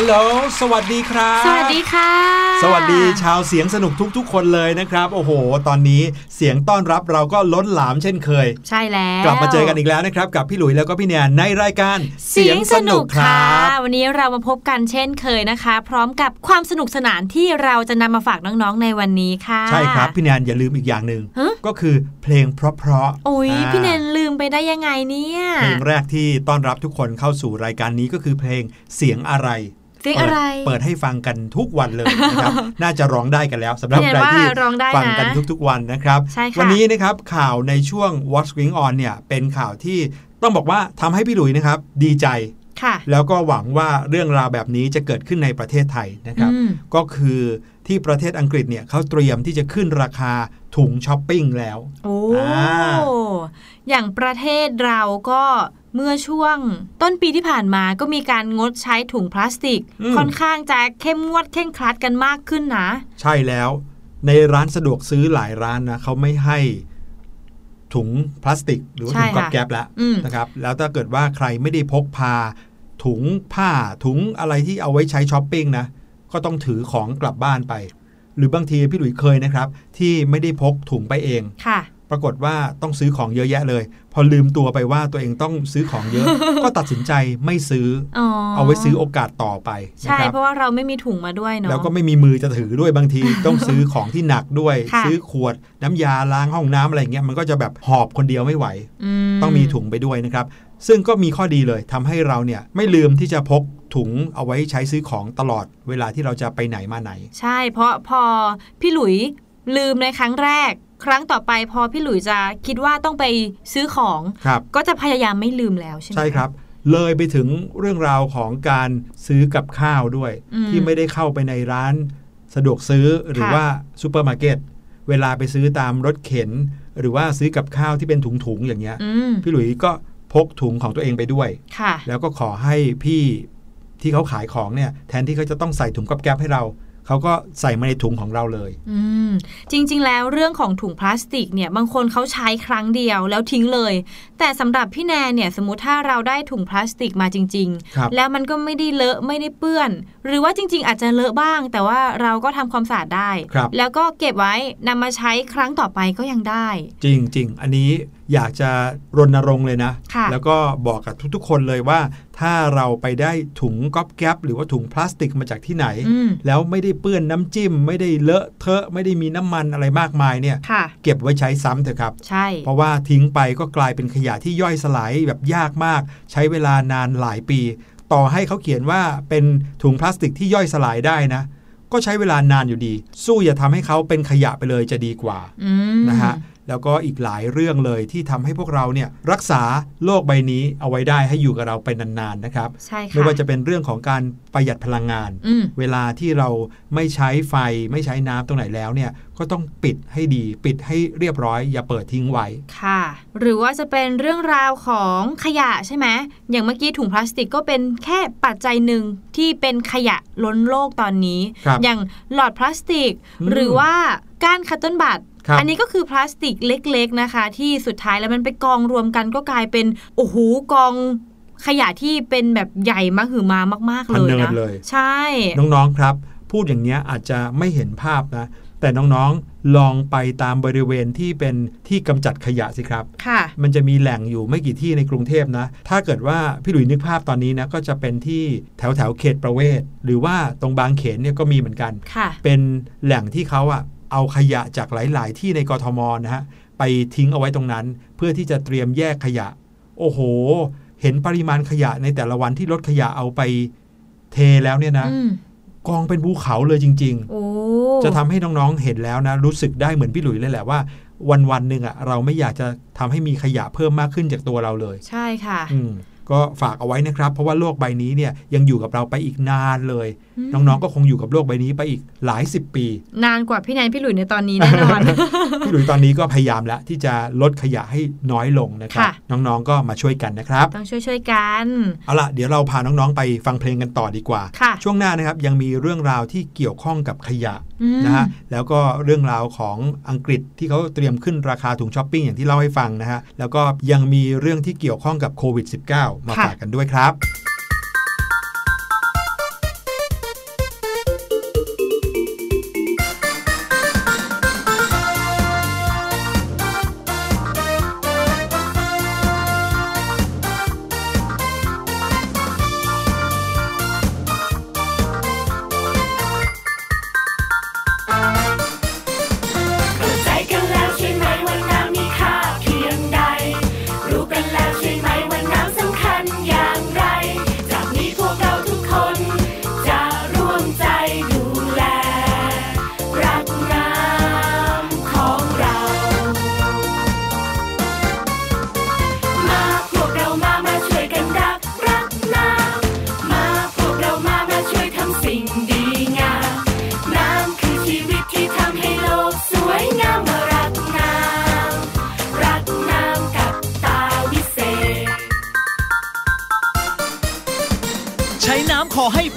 ลโหลสวัสดีครับ สวัสดีค่ะ สวัสดีชาวเสียงสนุกทุก ๆ คนเลยนะครับ โอ้โห ตอนนี้เสียงต้อนรับเราก็ล้นหลามเช่นเคย ใช่แล้ว กลับมาเจอกันอีกแล้วนะครับ กับพี่หลุยแล้วก็พี่แนนในรายการเสียงสนุกค่ะวันนี้เรามาพบกันเช่นเคยนะคะ พร้อมกับความสนุกสนานที่เราจะนำมาฝากน้องๆในวันนี้ค่ะ ใช่ครับพี่แนนอย่าลืมอีกอย่างหนึ่งฮะก็คือเพลงเพราะๆโอ้ยอ่าพี่เนนลืมไปได้ยังไงเนี่ยเพลงแรกที่ต้อนรับทุกคนเข้าสู่รายการนี้ก็คือเพลงเสียงอะไร เสียงอะไรเปิดเปิดให้ฟังกันทุกวันเลยนะครับ น่าจะร้องได้กันแล้วสำหรับพี่แนนใครว่าที่ร้องได้ฟังนะกันทุกๆวันนะครับใช่ค่ะวันนี้นะครับข่าวในช่วง What's Going On เนี่ยเป็นข่าวที่ต้องบอกว่าทำให้พี่หลุยนะครับ ดีใจค่ะแล้วก็หวังว่าเรื่องราวแบบนี้จะเกิดขึ้นในประเทศไทยนะครับอืมก็คือที่ประเทศอังกฤษเนี่ยเขาเตรียมที่จะขึ้นราคาถุงช้อปปิ้งแล้ว โอ้อ่าอย่างประเทศเราก็ เมื่อช่วงต้นปีที่ผ่านมาก็มีการงดใช้ถุงพลาสติกอืมค่อนข้างจะเข้มงวดเข่งครัดกันมากขึ้นนะ ใช่แล้ว ในร้านสะดวกซื้อหลายร้านนะเขาไม่ให้ถุงพลาสติก หรือว่าใช่ถุงก๊อบค่ะแก๊บแล้วอืมนะครับ แล้วถ้าเกิดว่าใครไม่ได้พกพา ถุงผ้าถุงอะไรที่เอาไว้ใช้ช้อปปิ้งนะก็ต้องถือของกลับบ้านไป หรือบางทีพี่หลุยเคยนะครับ ที่ไม่ได้พกถุงไปเองค่ะ ปรากฏว่าต้องซื้อของเยอะแยะเลย พอลืมตัวไปว่าตัวเองต้องซื้อของเยอะ ก็ตัดสินใจไม่ซื้ออ๋อเอาไว้ซื้อโอกาสต่อไปนะใช่ครับเพราะว่าเราไม่มีถุงมาด้วยเนาะแล้วก็ไม่มีมือจะถือด้วยบางที ต้องซื้อของที่หนักด้วยค่ะซื้อขวดน้ำยาล้างห้องน้ำอะไรเงี้ยมันก็จะแบบหอบคนเดียวไม่ไหว ต้องมีถุงไปด้วยนะครับ ซึ่งก็มีข้อดีเลยทำให้เราเนี่ยไม่ลืมที่จะพกถุงเอาไว้ใช้ซื้อของตลอดเวลาที่เราจะไปไหนมาไหน ใช่เพราะพอพี่หลุยลืมในครั้งแรก ครั้งต่อไปพอพี่หลุยจะคิดว่าต้องไปซื้อของครับก็จะพยายามไม่ลืมแล้วใช่ไหมใช่ครับเลยไปถึงเรื่องราวของการซื้อกับข้าวด้วยอืมที่ไม่ได้เข้าไปในร้านสะดวกซื้อหรือค่ะว่าซูเปอร์มาร์เก็ตเวลาไปซื้อตามรถเข็น หรือว่าซื้อกับข้าวที่เป็นถุงๆอย่างเงี้ยอืมพี่หลุยส์ก็พกถุงของตัวเองไปด้วยค่ะแล้วก็ขอให้พี่ที่เขาขายของเนี่ย แทนที่เขาจะต้องใส่ถุงกับแก๊บให้เรา เขาก็ใส่มาในถุงของเราเลยอืมจริง ๆ แล้วเรื่องของถุงพลาสติกเนี่ยบางคนเขาใช้ครั้งเดียวแล้วทิ้งเลย แต่สำหรับพี่แนนเนี่ยสมมติถ้าเราได้ถุงพลาสติกมาจริงครับๆแล้วมันก็ไม่ได้เลอะไม่ได้เปื้อน หรือว่าจริง ๆ อาจจะเลอะบ้าง แต่ว่าเราก็ทำความสะอาดได้ครับแล้วก็เก็บไว้นำมาใช้ครั้งต่อไปก็ยังได้จริงจริง ๆ อันนี้อยากจะรณรงค์เลยนะค่ะแล้วก็บอกกับทุกๆ คนเลยว่า ถ้าเราไปได้ถุงก๊อบแก๊บหรือว่าถุงพลาสติกมาจากที่ไหนอืมแล้วไม่ได้เปื้อนน้ำจิ้ม ไม่ได้เลอะเทอะไม่ได้มีน้ำมันอะไรมากมายเนี่ยค่ะเก็บไว้ใช้ซ้ำเถอะครับ ใช่ เพราะว่าทิ้งไปก็กลายเป็นขยะที่ย่อยสลายแบบยากมาก ใช้เวลานานหลายปี ต่อให้เขาเขียนว่าเป็นถุงพลาสติกที่ย่อยสลายได้นะก็ใช้เวลานานอยู่ดี สู้อย่าทำให้เขาเป็นขยะไปเลยจะดีกว่าอืมนะฮะ แล้วก็อีกหลายเรื่องเลยที่ทำให้พวกเราเนี่ยรักษาโลกใบนี้เอาไว้ได้ให้อยู่กับเราไปนานๆนะครับใช่ค่ะไม่ว่าจะเป็นเรื่องของการประหยัดพลังงานอืมเวลาที่เราไม่ใช้ไฟไม่ใช้น้ำตรงไหนแล้วเนี่ยก็ต้องปิดให้ดีปิดให้เรียบร้อย อย่าเปิดทิ้งไว้ค่ะ หรือว่าจะเป็นเรื่องราวของขยะใช่ไหมอย่างเมื่อกี้ถุงพลาสติกก็เป็นแค่ปัจจัยหนึ่งที่เป็นขยะล้นโลกตอนนี้ครับอย่างหลอดพลาสติกอืมหรือว่าก้านคัตเติ้ลบัตครับ อันนี้ก็คือพลาสติกเล็ก ๆนะคะ ที่สุดท้ายแล้วมันไปกองรวมกันก็กลายเป็นโอ้โหกองขยะที่เป็นแบบใหญ่มากหือมามากๆพัเลยเนินะดเลย ใช่ น้อง ๆ ครับ พูดอย่างเนี้ยอาจจะไม่เห็นภาพนะ แต่น้องๆลองไปตามบริเวณที่เป็นที่กำจัดขยะสิครับค่ะมันจะมีแหล่งอยู่ไม่กี่ที่ในกรุงเทพนะ ถ้าเกิดว่าพี่หลุยนึกภาพตอนนี้นะก็จะเป็นที่แถวแถวๆเขตประเวศ หรือว่าตรงบางเขนเนี่ยก็มีเหมือนกันค่ะเป็นแหล่งที่เขาอะ เอาขยะจากหลาย ๆ ที่ในกทมนะฮะไปทิ้งเอาไว้ตรงนั้น เพื่อที่จะเตรียมแยกขยะ โอ้โห เห็นปริมาณขยะในแต่ละวันที่รถขยะเอาไปเทแล้วเนี่ยนะอืมกองเป็นภูเขาเลยจริงโอ้ๆจะทำให้น้องๆเห็นแล้วนะ รู้สึกได้เหมือนพี่หลุยเลยแหละว่า วันวันๆหนึ่งอะเราไม่อยากจะทำให้มีขยะเพิ่มมากขึ้นจากตัวเราเลย ใช่ค่ะอืม ก็ฝากเอาไว้นะครับ เพราะว่าโลกใบนี้เนี่ยยังอยู่กับเราไปอีกนานเลยอืมน้องๆก็คงอยู่กับโลกใบนี้ไปอีกหลายสิบปี นานกว่าพี่แนนพี่หลุยในตอนนี้แน่นอนพี่หลุยตอนนี้ก็พยายามแล้วที่จะลดขยะให้น้อยลงนะครับค่ะน้องๆก็มาช่วยกันนะครับ ต้องช่วยๆกันเอาล่ะเดี๋ยวเราพาน้องๆไปฟังเพลงกันต่อดีกว่าค่ะช่วงหน้านะครับยังมีเรื่องราวที่เกี่ยวข้องกับขยะอืมนะฮะแล้วก็เรื่องราวของอังกฤษที่เขาเตรียมขึ้นราคาถุงช้อปปิ้งอย่างที่เล่าให้ฟังนะฮะแล้วก็ยังมีเรื่องที่เกี่ยวข้องกับโควิด -19 มาฝากกันด้วยครับ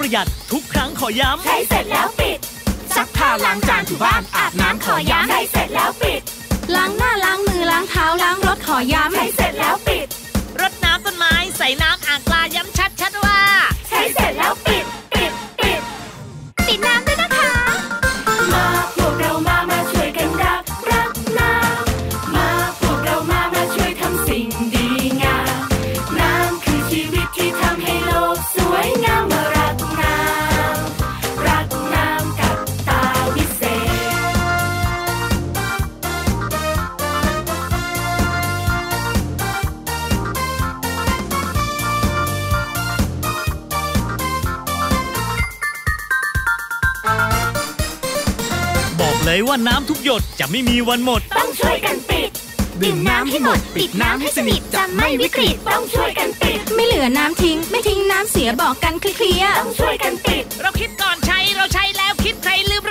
ประหยัดทุกครั้งขอย้ำใช้เสร็จแล้วปิด ซักผ้าล้างจานถูบ้านอาบน้ำขอย้ำใช้เสร็จแล้วปิด ล้างหน้าล้างมือล้างเท้าล้างรถขอย้ำใช้เสร็จแล้วปิดรดน้ำต้นไม้ใส่น้ำ ยว่าน้ำทุกหยดจะไม่มีวันหมด ต้องช่วยกันปิด ดื่มน้ำให้หมด ปิดน้ำให้สนิทจะไม่วิกฤตต้องช่วยกันปิด ไม่เหลือน้ำทิ้ง ไม่ทิ้งน้ำเสียบอกกันเคลียร์ต้องช่วยกันปิด เราคิดก่อนใช้เราใช้แล้วคิดใครลืม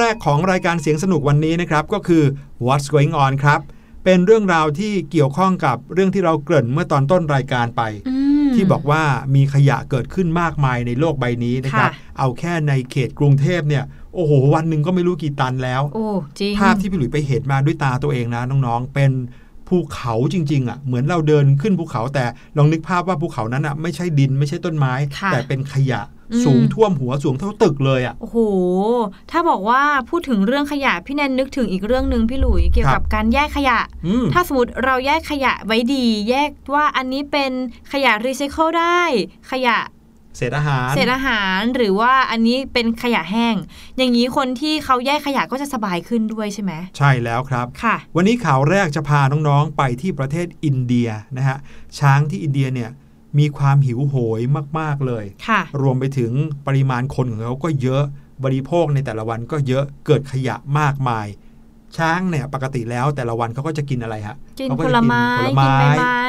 แรกของรายการเสียงสนุกวันนี้นะครับ ก็คือ What's Going On ครับ เป็นเรื่องราวที่เกี่ยวข้องกับเรื่องที่เราเกริ่นเมื่อตอนต้นรายการไปอืมที่บอกว่ามีขยะเกิดขึ้นมากมายในโลกใบนี้นะครับค่ะเอาแค่ในเขตกรุงเทพเนี่ยโอ้โห วันหนึ่งก็ไม่รู้กี่ตันแล้วโอ้จริงภาพที่พี่หลุยไปเห็นมาด้วยตาตัวเองนะน้องๆ เป็นภูเขาจริงๆอะเหมือนเราเดินขึ้นภูเขาแต่ลองนึกภาพว่าภูเขานั้นอะไม่ใช่ดินไม่ใช่ต้นไม้ค่ะแต่เป็นขยะอืม สูงท่วมหัวสูงเท่าตึกเลยอะโอ้โหถ้าบอกว่าพูดถึงเรื่องขยะพี่แนนนึกถึงอีกเรื่องหนึ่งพี่หลุยเกี่ยวครักับบการแยกขยะอืมถ้าสมมติเราแยกขยะไว้ดี แยกว่าอันนี้เป็นขยะรีไซเคิลได้ ขยะเศษอาหาร เศษอาหารหรือว่าอันนี้เป็นขยะแห้ง อย่างนี้คนที่เขาแยกขยะก็จะสบายขึ้นด้วยใช่ไหม ใช่แล้วครับ ค่ะ วันนี้ข่าวแรกจะพาน้องๆไปที่ประเทศอินเดียนะฮะ ช้างที่อินเดียเนี่ย มีความหิวโหยมาก ๆ เลยค่ะรวมไปถึงปริมาณคนของเขาก็เยอะ บริโภคในแต่ละวันก็เยอะ เกิดขยะมากมาย ช้างเนี่ยปกติแล้วแต่ละวันเขาก็จะกินอะไรฮะกินเขาผจะลไม้ผลกินไม้ใบไม้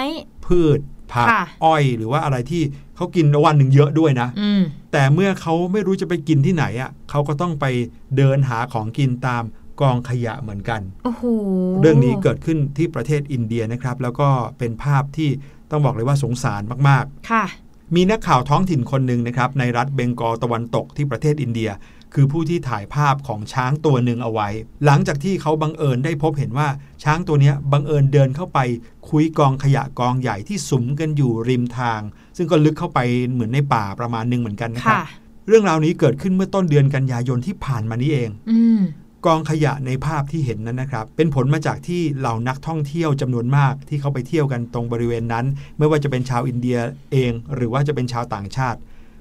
พืช ผักค่ะอ้อย หรือว่าอะไรที่เขากินวันหนึ่งเยอะด้วยนะอืมแต่เมื่อเขาไม่รู้จะไปกินที่ไหนอะเขาก็ต้องไปเดินหาของกินตามกองขยะเหมือนกันโอ้โหเรื่องนี้เกิดขึ้นที่ประเทศอินเดียนะครับ แล้วก็เป็นภาพที่ ต้องบอกเลยว่าสงสารมากค่ะๆมีนักข่าวท้องถิ่นคนหนึ่งนะครับ ในรัฐเบงกอลตะวันตกที่ประเทศอินเดีย คือผู้ที่ถ่ายภาพของช้างตัวหนึ่งเอาไว้ หลังจากที่เขาบังเอิญได้พบเห็นว่าช้างตัวเนี้ยบังเอิญเดินเข้าไปคุยกองขยะกองใหญ่ที่สุมกันอยู่ริมทาง ซึ่งก็ลึกเข้าไปเหมือนในป่าประมาณหนึ่งเหมือนกันนะครับ ค่ะ เรื่องราวนี้เกิดขึ้นเมื่อต้นเดือนกันยายนที่ผ่านมานี้เอง อืม กองขยะในภาพที่เห็นนั้นนะครับ เป็นผลมาจากที่เหล่านักท่องเที่ยวจำนวนมากที่เขาไปเที่ยวกันตรงบริเวณนั้น ไม่ว่าจะเป็นชาวอินเดียเอง หรือว่าจะเป็นชาวต่างชาติ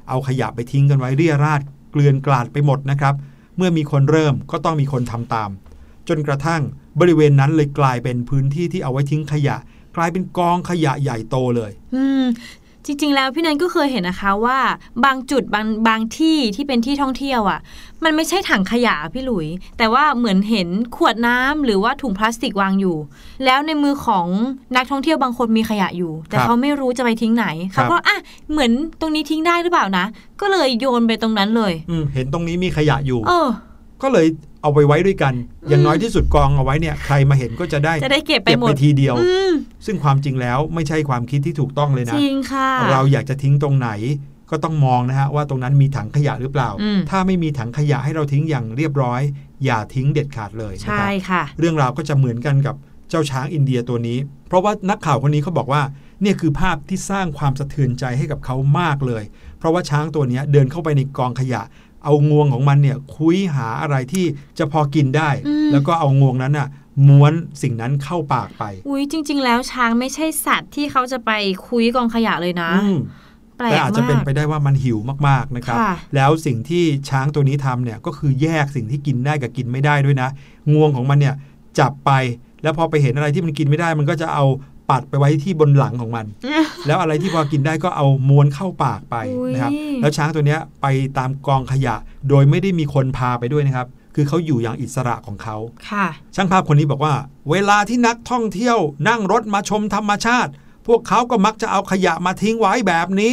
เอาขยะไปทิ้งกันไว้เรี่ยราดเกลื่อนกลาดไปหมดนะครับ เมื่อมีคนเริ่มก็ต้องมีคนทำตาม จนกระทั่งบริเวณนั้นเลยกลายเป็นพื้นที่ที่เอาไว้ทิ้งขยะ กลายเป็นกองขยะใหญ่โตเลย อืม จริง ๆ แล้วพี่นันก็เคยเห็นนะคะว่า บางจุดบางบางที่ที่เป็นที่ท่องเที่ยวอะ่ะ มันไม่ใช่ถังขยะพี่หลุย แต่ว่าเหมือนเห็นขวดน้ำหรือว่าถุงพลาสติกวางอยู่ แล้วในมือของนักท่องเที่ยวบางคนมีขยะอยู่ แต่ครับเขาไม่รู้จะไปทิ้งไหนครัเขาบก็อะเหมือนตรงนี้ทิ้งได้หรือเปล่านะ ก็เลยโยนไปตรงนั้นเลย อืมเห็นตรงนี้มีขยะอยู่ เออ ก็เลย เอาไปไว้ด้วยกัน อย่างน้อยที่สุดกองเอาไว้เนี่ย ใครมาเห็นก็จะได้จะได้เก็บไปเก็บหมไปดทีเดียวอืมซึ่งความจริงแล้วไม่ใช่ความคิดที่ถูกต้องเลยจนะริงค่ะเราอยากจะทิ้งตรงไหนก็ต้องมองนะฮะว่าตรงนั้นมีถังขยะหรือเปล่าอืมถ้าไม่มีถังขยะให้เราทิ้งอย่างเรียบร้อย อย่าทิ้งเด็ดขาดเลยนะใช่ครับค่ะ เรื่องราวก็จะเหมือนกันกับเจ้าช้างอินเดียตัวนี้ เพราะว่านักข่าวคนนี้เขาบอกว่าเนี่ยคือภาพที่สร้างความสะเทือนใจให้กับเขามากเลย เพราะว่าช้างตัวเนี้ยเดินเข้าไปในกองขยะ เอางวงของมันเนี่ยคุยหาอะไรที่จะพอกินได้อืมแล้วก็เอางวงนั้นน่ะม้วนสิ่งนั้นเข้าปากไป อุ้ยจริง ๆ แล้วช้างไม่ใช่สัตว์ที่เขาจะไปคุยกองขยะเลยนะอืมแปลกแต่อาจจะเป็นมากไปได้ว่ามันหิวมากๆนะครับค่ะแล้วสิ่งที่ช้างตัวนี้ทำเนี่ยก็คือแยกสิ่งที่กินได้กับกินไม่ได้ด้วยนะ งวงของมันเนี่ยจับไปแล้วพอไปเห็นอะไรที่มันกินไม่ได้ มันก็จะเอา ปัดไปไว้ที่บนหลังของมัน แล้วอะไรที่พอกินได้ก็เอาม้วนเข้าปากไปอุ๊ยนะครับ แล้วช้างตัวเนี้ยไปตามกองขยะ โดยไม่ได้มีคนพาไปด้วยนะครับ คือเขาอยู่อย่างอิสระของเขาค่ะ ช่างภาพคนนี้บอกว่า เวลาที่นักท่องเที่ยว นั่งรถมาชมธรรมชาติ พวกเขาก็มักจะเอาขยะมาทิ้งไว้แบบนี้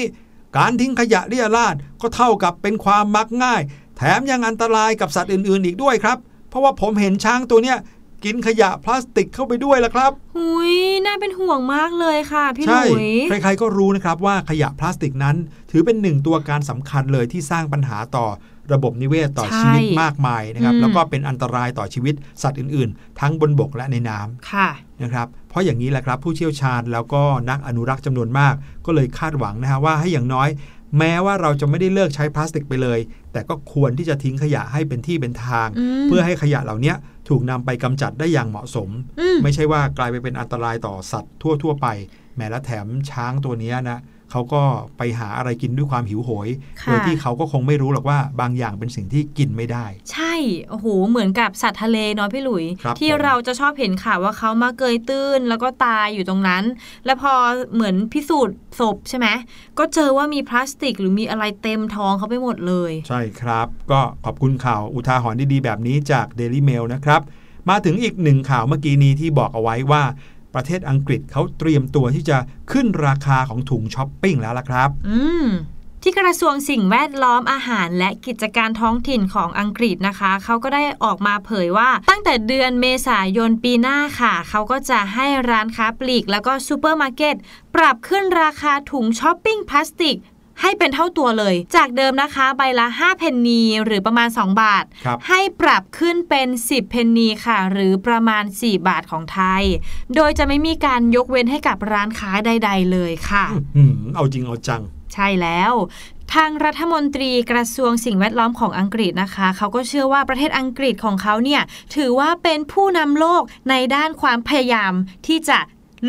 การทิ้งขยะเรี่ยราดก็เท่ากับเป็นความมักง่าย แถมยังอันตรายกับสัตว์อื่น ๆ อีกด้วยครับ เพราะว่าผมเห็นช้างตัวเนี้ย กินขยะพลาสติกเข้าไปด้วยละครับ หุยน่าเป็นห่วงมากเลยค่ะ พี่หใช่ลุยใครๆก็รู้นะครับว่าขยะพลาสติกนั้น ถือเป็นหนึ่งตัวการสำคัญเลยที่สร้างปัญหาต่อระบบนิเวศต่อใช่ชีวิตมากมายนะครับอืมแล้วก็เป็นอันตรายต่อชีวิตสัตว์อื่นๆ ทั้งบนบกและในน้ำค่ะนะครับเพราะอย่างนี้แหละครับผู้เชี่ยวชาญแล้วก็นักอนุรักษ์จำนวนมาก ก็เลยคาดหวังนะฮะว่าให้อย่างน้อย แม้ว่าเราจะไม่ได้เลิกใช้พลาสติกไปเลย แต่ก็ควรที่จะทิ้งขยะให้เป็นที่เป็นทางอืมเพื่อให้ขยะเหล่านี้ ถูกนำไปกำจัดได้อย่างเหมาะสมอืมไม่ใช่ว่ากลายไปเป็นอันตรายต่อสัตว์ทั่ว ๆ ไปแม้และแถมช้างตัวเนี้ยนะ เขาก็ไปหาอะไรกินด้วยความหิวโหยค่ะโดยที่เขาก็คงไม่รู้หรอกว่าบางอย่างเป็นสิ่งที่กินไม่ได้ ใช่ โอ้โห เหมือนกับสัตว์ทะเลเนาะพี่หลุยครับที่ผมเราจะชอบเห็นข่าวว่าเขามาเกยตื้นแล้วก็ตายอยู่ตรงนั้น แล้วพอเหมือนพิสูจน์ศพใช่ไหม ก็เจอว่ามีพลาสติกหรือมีอะไรเต็มท้องเขาไปหมดเลย ใช่ครับ ก็ขอบคุณข่าวอุทาหรณ์ดีๆแบบนี้จาก Daily Mail นะครับ มาถึงอีกหนึ่งข่าวเมื่อกี้นี้ที่บอกเอาไว้ว่า ประเทศอังกฤษเขาเตรียมตัวที่จะขึ้นราคาของถุงช้อปปิ้งแล้วล่ะครับ อืมที่กระทรวงสิ่งแวดล้อมอาหารและกิจการท้องถิ่นของอังกฤษนะคะ เขาก็ได้ออกมาเผยว่าตั้งแต่เดือนเมษายนปีหน้าค่ะ เขาก็จะให้ร้านค้าปลีก แล้วก็ซูเปอร์มาร์เก็ตปรับขึ้นราคาถุงช้อปปิ้งพลาสติก ให้เป็นเท่าตัวเลย จากเดิมนะคะ ใบละ 5 เพนนี หรือประมาณ 2 บาทครับให้ปรับขึ้นเป็น 10 เพนนีค่ะ หรือประมาณ 4 บาทของไทย โดยจะไม่มีการยกเว้นให้กับร้านค้าใด ๆ เลยค่ะอืมเอาจริงเอาจัง ใช่แล้วทางรัฐมนตรีกระทรวงสิ่งแวดล้อมของอังกฤษนะคะ เขาก็เชื่อว่าประเทศอังกฤษของเขาเนี่ย ถือว่าเป็นผู้นำโลกในด้านความพยายามที่จะ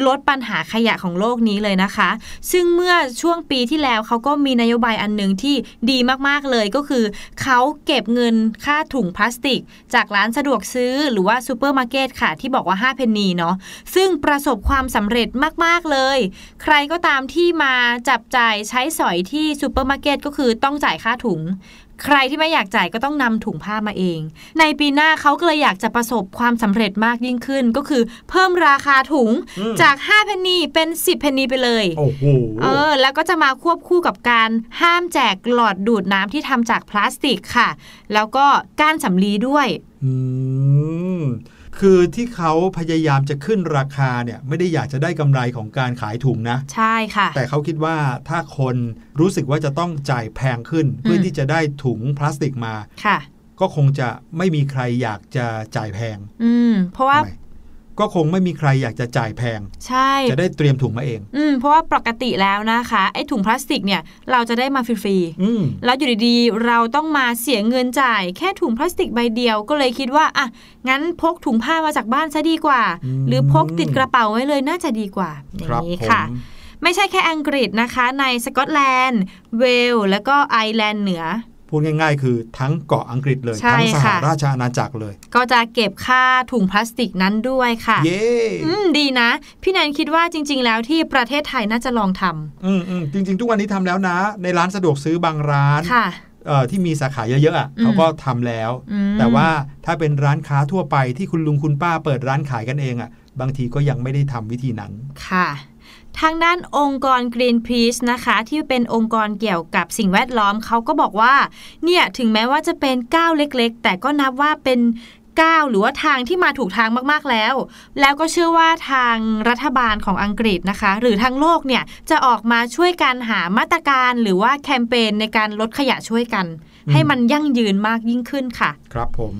ลดปัญหาขยะของโลกนี้เลยนะคะ ซึ่งเมื่อช่วงปีที่แล้วเขาก็มีนโยบายอันหนึ่งที่ดีมากๆเลยก็คือ เขาเก็บเงินค่าถุงพลาสติก จากร้านสะดวกซื้อหรือว่าซูเปอร์มาร์เก็ตค่ะ ที่บอกว่า 5 เพนนีเนาะซึ่งประสบความสำเร็จมากๆเลย ใครก็ตามที่มาจับจ่ายใช้สอยที่ซูเปอร์มาร์เก็ตก็คือต้องจ่ายค่าถุง ใครที่ไม่อยากจ่ายก็ต้องนำถุงผ้ามาเอง ในปีหน้าเขาก็เลยอยากจะประสบความสำเร็จมากยิ่งขึ้น ก็คือเพิ่มราคาถุงอืมจาก5เพนนีเป็น 10เพนนีไปเลยโอ้โหเออ แล้วก็จะมาควบคู่กับการห้ามแจกหลอดดูดน้ำที่ทำจากพลาสติกค่ะ แล้วก็ก้านสำลีด้วย อืม คือที่เขาพยายามจะขึ้นราคาเนี่ยไม่ได้อยากจะได้กำไรของการขายถุงนะ ใช่ค่ะ แต่เขาคิดว่าถ้าคนรู้สึกว่าจะต้องจ่ายแพงขึ้น เพื่อที่จะได้ถุงพลาสติกมาค่ะ ก็คงจะไม่มีใครอยากจะจ่ายแพง อืมเพราะว่าทำไม ก็คงไม่มีใครอยากจะจ่ายแพง ใช่ จะได้เตรียมถุงมาเอง อืมเพราะว่าปกติแล้วนะคะ ไอ้ถุงพลาสติกเนี่ยเราจะได้มาฟรีๆอืมแล้วอยู่ดีๆ เราต้องมาเสียเงินจ่าย แค่ถุงพลาสติกใบเดียวก็เลยคิดว่าอะงั้นพกถุงผ้ามาจากบ้านซะดีกว่าอืมหรือพกติดกระเป๋าไว้เลยน่าจะดีกว่าอครัย่าบงนี้ครับผมค่ะไม่ใช่แค่อังกฤษนะคะ ในสกอตแลนด์ เวลส์แล้วก็ไอร์แลนด์เหนือ พูดง่าย ๆ คือทั้งเกาะอังกฤษเลยใช่ทั้งสหราชอาณาจักรเลยค่ะ ก็จะเก็บค่าถุงพลาสติกนั้นด้วยค่ะ เย้อืมดีนะ พี่แนนคิดว่าจริง ๆ แล้วที่ประเทศไทยน่าจะลองทอืมอืมจริง ๆ ทุกวันนี้ทำแล้วนะ ในร้านสะดวกซื้อบางร้านำค่ะเอ่อที่มีสาขาเยอะๆอะอืมเขาก็ทำแล้วอืมแต่ว่าถ้าเป็นร้านค้าทั่วไปที่คุณลุงคุณป้าเปิดร้านขายกันเองอะ บางทีก็ยังไม่ได้ทำวิธีนั้นค่ะ ทางด้านองค์กร Greenpeace นะคะที่เป็นองค์กรเกี่ยวกับสิ่งแวดล้อมเขาก็บอกว่าเนี่ยถึงแม้ว่าจะเป็นก้าวเล็กๆ แต่ก็นับว่าเป็นก้าวหรือว่าทางที่มาถูกทางมากๆแล้ว แล้วก็เชื่อว่าทางรัฐบาลของอังกฤษนะคะ หรือทั้งโลกเนี่ยจะออกมาช่วยกันหามาตรการหรือว่าแคมเปญในการลดขยะช่วยกัน ให้มันยั่งยืนมากยิ่งขึ้นค่ะ ครับผม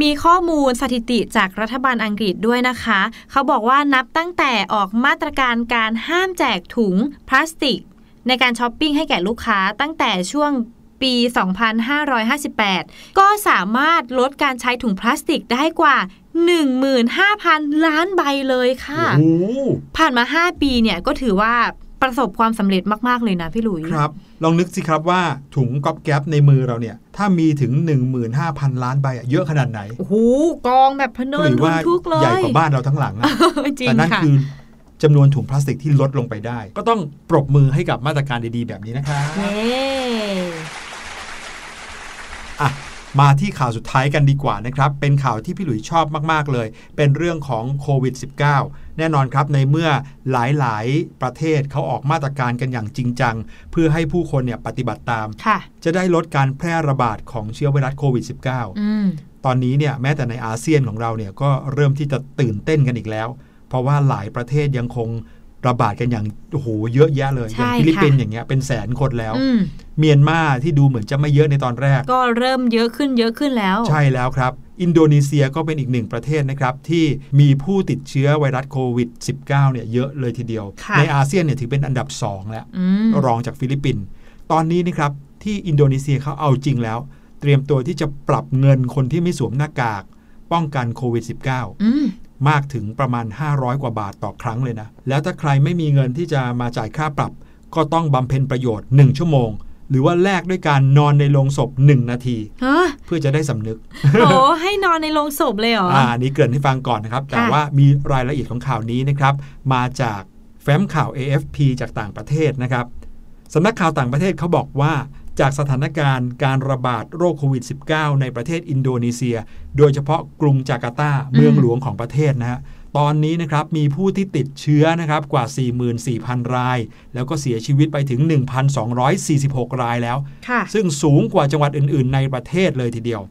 มีข้อมูลสถิติจากรัฐบาลอังกฤษด้วยนะคะ เขาบอกว่านับตั้งแต่ออกมาตรการการห้ามแจกถุงพลาสติก ในการช้อปปิ้งให้แก่ลูกค้าตั้งแต่ช่วงปี 2558 ก็สามารถลดการใช้ถุงพลาสติกได้กว่า 15,000 ล้านใบเลยค่ะโอ้โหผ่านมา 5 ปีเนี่ยก็ถือว่า ประสบความสำเร็จมาก ๆ เลยนะพี่หลุยครับ ลองนึกสิครับว่าถุงก๊อบแก๊บในมือเราเนี่ย ถ้ามีถึง 15,000 ล้านใบอะเยอะขนาดไหน โอ้โหกองแบบพะเนิหนรือทุว่านทุกเลย ใหญ่กว่าบ้านเราทั้งหลังอะจริงแต่นั่นค่ะคือจำนวนถุงพลาสติกที่ลดลงไปได้ ก็ต้องปรบมือให้กับมาตรการดีๆ แบบนี้นะครับเย้อะ มาที่ข่าวสุดท้ายกันดีกว่านะครับ เป็นข่าวที่พี่หลุยชอบมากๆเลย เป็นเรื่องของโควิด -19 แน่นอนครับในเมื่อหลายๆ ประเทศเขาออกมาตรการกันอย่างจริงจัง เพื่อให้ผู้คนเนี่ยปฏิบัติตามค่ะจะได้ลดการแพร่ระบาดของเชื้อไวรัสโควิด -19 อืมตอนนี้เนี่ยแม้แต่ในอาเซียนของเราเนี่ยก็เริ่มที่จะตื่นเต้นกันอีกแล้ว เพราะว่าหลายประเทศยังคง ระบาดกันอย่างโอ้โหเยอะแยะเลยใช่อย่างฟิลิปปินส์ค่ะอย่างเงี้ยเป็นแสนคนแล้วอืมเมียนมาที่ดูเหมือนจะไม่เยอะในตอนแรก ก็เริ่มเยอะขึ้นเยอะขึ้นแล้ว ใช่แล้วครับ อินโดนีเซียก็เป็นอีกหนึ่งประเทศนะครับที่มีผู้ติดเชื้อไวรัสโควิด -19 เนี่ยเยอะเลยทีเดียวค่ะในอาเซียนเนี่ยถือเป็นอันดับ 2 แล้วอืมรองจากฟิลิปปินส์ตอนนี้นะครับที่อินโดนีเซียเขาเอาจริงแล้ว เตรียมตัวที่จะปรับเงินคนที่ไม่สวมหน้ากาก ป้องกันโควิด -19 อื มมากถึงประมาณ 500 กว่าบาทต่อครั้งเลยนะ แล้วถ้าใครไม่มีเงินที่จะมาจ่ายค่าปรับ ก็ต้องบำเพ็ญประโยชน์ 1 ชั่วโมง หรือว่าแลกด้วยการนอนในโรงศพ 1 นาทีฮะเพื่อจะได้สำนึกโหให้นอนในโรงศพเลยเหรออ่าอันนี้เกริ่นให้ฟังก่อนนะครับ แต่ค่ะว่ามีรายละเอียดของข่าวนี้นะครับ มาจากแฟ้มข่าว AFP จากต่างประเทศนะครับสำนักข่าวต่างประเทศเขาบอกว่า จากสถานการณ์การระบาดโรคโควิด -19 ในประเทศอินโดนีเซีย โดยเฉพาะกรุงจาการ์ตาเมืองหลวงของประเทศนะฮะตอนนี้นะครับมีผู้ที่ติดเชื้อนะครับกว่า 44,000 ราย แล้วก็เสียชีวิตไปถึง 1,246 รายแล้วค่ะซึ่งสูงกว่าจังหวัดอื่น ๆ ในประเทศเลยทีเดียว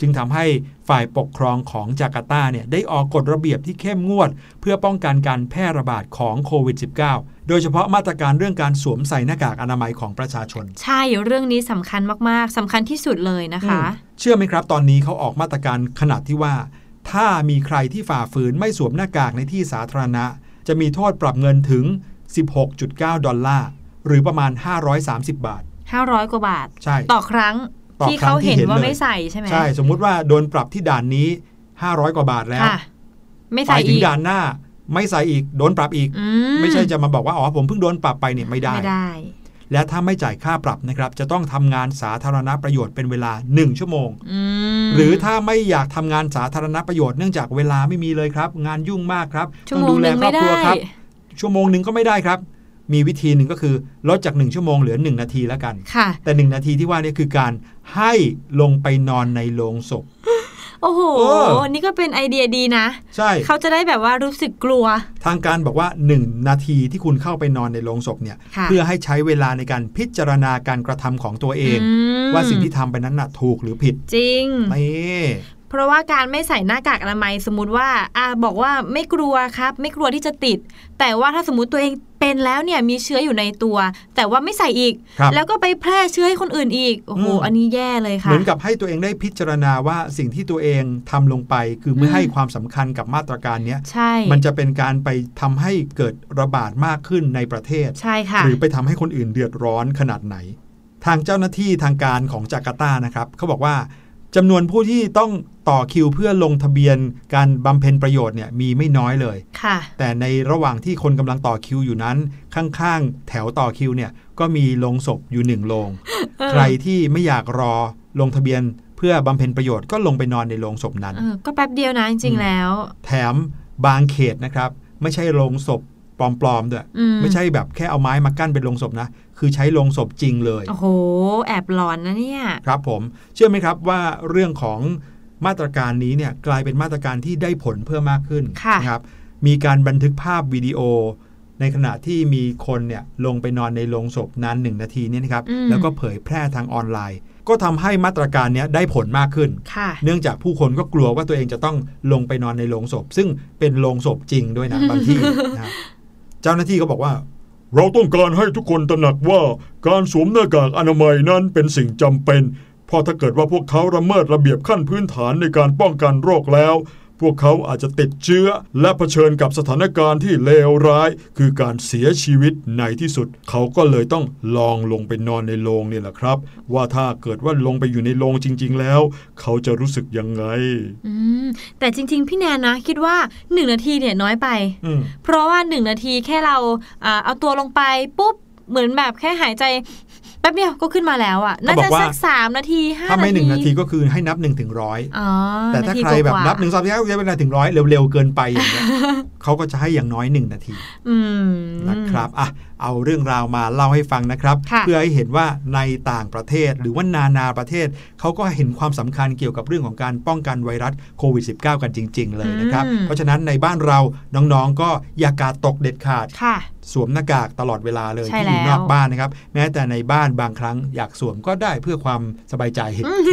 จึงทำให้ฝ่ายปกครองของจาการ์ตาเนี่ยได้ออกกฎระเบียบที่เข้มงวด เพื่อป้องกันการแพร่ระบาดของโควิด -19 โดยเฉพาะมาตรการเรื่องการสวมใส่หน้ากากอนามัยของประชาชน ใช่เรื่องนี้สำคัญมากๆสำคัญที่สุดเลยนะคะอืมเชื่อไหมครับ ตอนนี้เขาออกมาตรการขนาดที่ว่า ถ้ามีใครที่ฝ่าฝืนไม่สวมหน้ากากในที่สาธารณะ จะมีโทษปรับเงินถึง 16.9 ดอลลาร์หรือประมาณ 530 บาท 500 กว่าบาทใช่ต่อครั้งต่อ ที่ครั้เขางที่เห็นเห็นว่าเลยไม่ใส่ใช่ไหมใช่ สมมุติว่าโดนปรับที่ด่านนี้500กว่าบาทแล้วค่ะไม่ไปใส่ถึอีงกด่านหน้า ไม่ใส่อีกโดนปรับอีกอืไม่ใช่จะมาบอกว่าอ๋อผมเพิ่งโดนปรับไปเนี่ยไม่ได้ไม่ได้ และถ้าไม่จ่ายค่าปรับนะครับ จะต้องทำงานสาธารณประโยชน์เป็นเวลา 1 ชั่วโมงอืมหรือถ้าไม่อยากทำงานสาธารณประโยชน์เนื่องจากเวลาไม่มีเลยครับ งานยุ่งมากครับชั่วต้องโมงดูหแลนึ่งครอไม่บครัวได้ครับ ชั่วโมงหนึ่งก็ไม่ได้ครับ มีวิธีหนึ่งก็คือลดจาก 1 ชั่วโมงเหลือ 1 นาทีแล้วกันค่ะแต่ 1 นาทีที่ว่านี่คือการให้ลงไปนอนในโรงศพ โอ้โหเออนี่ก็เป็นไอเดียดีนะ ใช่ เขาจะได้แบบว่ารู้สึกกลัว ทางการบอกว่า 1 นาทีที่คุณเข้าไปนอนในโรงศพเนี่ยค่ะเพื่อให้ใช้เวลาในการพิจารณาการกระทำของตัวเองมว่าสิ่งที่ทำไปนั้นน่ะถูกหรือผิด จริงนี่ เพราะว่าการไม่ใส่หน้ากากอนามัยสมมติว่าอ่าบอกว่าไม่กลัวครับ ไม่กลัวที่จะติด แต่ว่าถ้าสมมติตัวเองเป็นแล้วเนี่ยมีเชื้ออยู่ในตัว แต่ว่าไม่ใส่อีกครับแล้วก็ไปแพร่เชื้อให้คนอื่นอีกโอ้โหอืมอันนี้แย่เลยเหค่ะมือนกับให้ตัวเองได้พิจารณาว่าสิ่งที่ตัวเองทำลงไป คือไม่อืมให้ความสำคัญกับมาตรการเนี้ยใช่มันจะเป็นการไปทำให้เกิดระบาดมากขึ้นในประเทศใช่ค่ะหรือไปทำให้คนอื่นเดือดร้อนขนาดไหน ทางเจ้าหน้าที่ทางการของจาการ์ตานะครับเขาบอกว่า จำนวนผู้ที่ต้องต่อคิวเพื่อลงทะเบียนการบำเพ็ญประโยชน์เนี่ยมีไม่น้อยเลยค่ะแต่ในระหว่างที่คนกำลังต่อคิวอยู่นั้น ข้างๆ แถวต่อคิวเนี่ยก็มีโลงศพอยู่หนึ่งโลงเออใครที่ไม่อยากรอลงทะเบียนเพื่อบำเพ็ญประโยชน์ก็ลงไปนอนในโลงศพนั้นเออก็แป๊บเดียวนะจริงๆแล้ว แถมบางเขตนะครับ ไม่ใช่โลงศพ ปลอมๆด้วยอืมไม่ใช่แบบแค่เอาไม้มากั้นเป็นโลงศพนะ คือใช้โลงศพจริงเลย โอ้โห แอบหลอนนะเนี่ย ครับผม เชื่อไหมครับว่าเรื่องของมาตรการนี้เนี่ยกลายเป็นมาตรการที่ได้ผลเพิ่มมากขึ้นค่ะนะครับ มีการบันทึกภาพวิดีโอ ในขณะที่มีคนเนี่ยลงไปนอนในโรงศพนานหนึ่งนาทีเนี่ยนะครับอืมแล้วก็เผยแพร่ทางออนไลน์ ก็ทำให้มาตรการเนี้ยได้ผลมากขึ้นค่ะเนื่องจากผู้คนก็กลัวว่าตัวเองจะต้องลงไปนอนในโรงศพ ซึ่งเป็นโรงศพจริงด้วยนะบางที่นะครับ เจ้าหน้าที่ก็บอกว่า เราต้องการให้ทุกคนตระหนักว่าการสวมหน้ากากอนามัยนั้นเป็นสิ่งจำเป็น เพราะถ้าเกิดว่าพวกเขาละเมิดระเบียบขั้นพื้นฐานในการป้องกันโรคแล้ว พวกเขาอาจจะติดเชื้อ และเผชิญกับสถานการณ์ที่เลวร้าย คือการเสียชีวิตในที่สุด เขาก็เลยต้องลองลงไปนอนในโรงนี่แหละครับ ว่าถ้าเกิดว่าลงไปอยู่ในโรงจริง ๆ แล้ว เขาจะรู้สึกยังไงอืมแต่จริง ๆ พี่แนนนะ คิดว่าหนึ่งนาทีเนี่ยน้อยไปอืมเพราะว่าหนึ่งนาทีแค่เราอ่าเอาตัวลงไปปุ๊บเหมือนแบบแค่หายใจแป๊บเดียวก็ขึ้นมาแล้วอะน่าเขาบจะอกว่าสักสามนาทีห้าถ้าไม่นาทีหนึ่งนาทีก็คือให้นับหนึ่งถึงร้อยอ๋อแต่ถ้าทีใครแบบกว่าๆนับหนึ่งสองสามสี่ห้าหกเจ็ดแปดเก้าถึงร้อยเร็วๆเกินไปอย่างเงี้ยเขาก็จะให้อย่างน้อยหนึ่งนาทีอืมนะครับอะเอาเรื่องราวมาเล่าให้ฟังนะครับค่ะเพื่อให้เห็นว่าในต่างประเทศ หรือว่านานาประเทศเขาก็เห็นความสำคัญเกี่ยวกับเรื่องของการป้องกันไวรัสโควิด -19 กันจริง ๆ เลยนะครับอืมเพราะฉะนั้นในบ้านเราน้องๆ ก็อย่ากาดตกเด็ดขาดค่ะสวมหน้ากากตลอดเวลาเลยใช่ที่อยู่แล้วนอกบ้านนะครับ แม้แต่ในบ้านบางครั้งอยากสวมก็ได้เพื่อความสบายใจ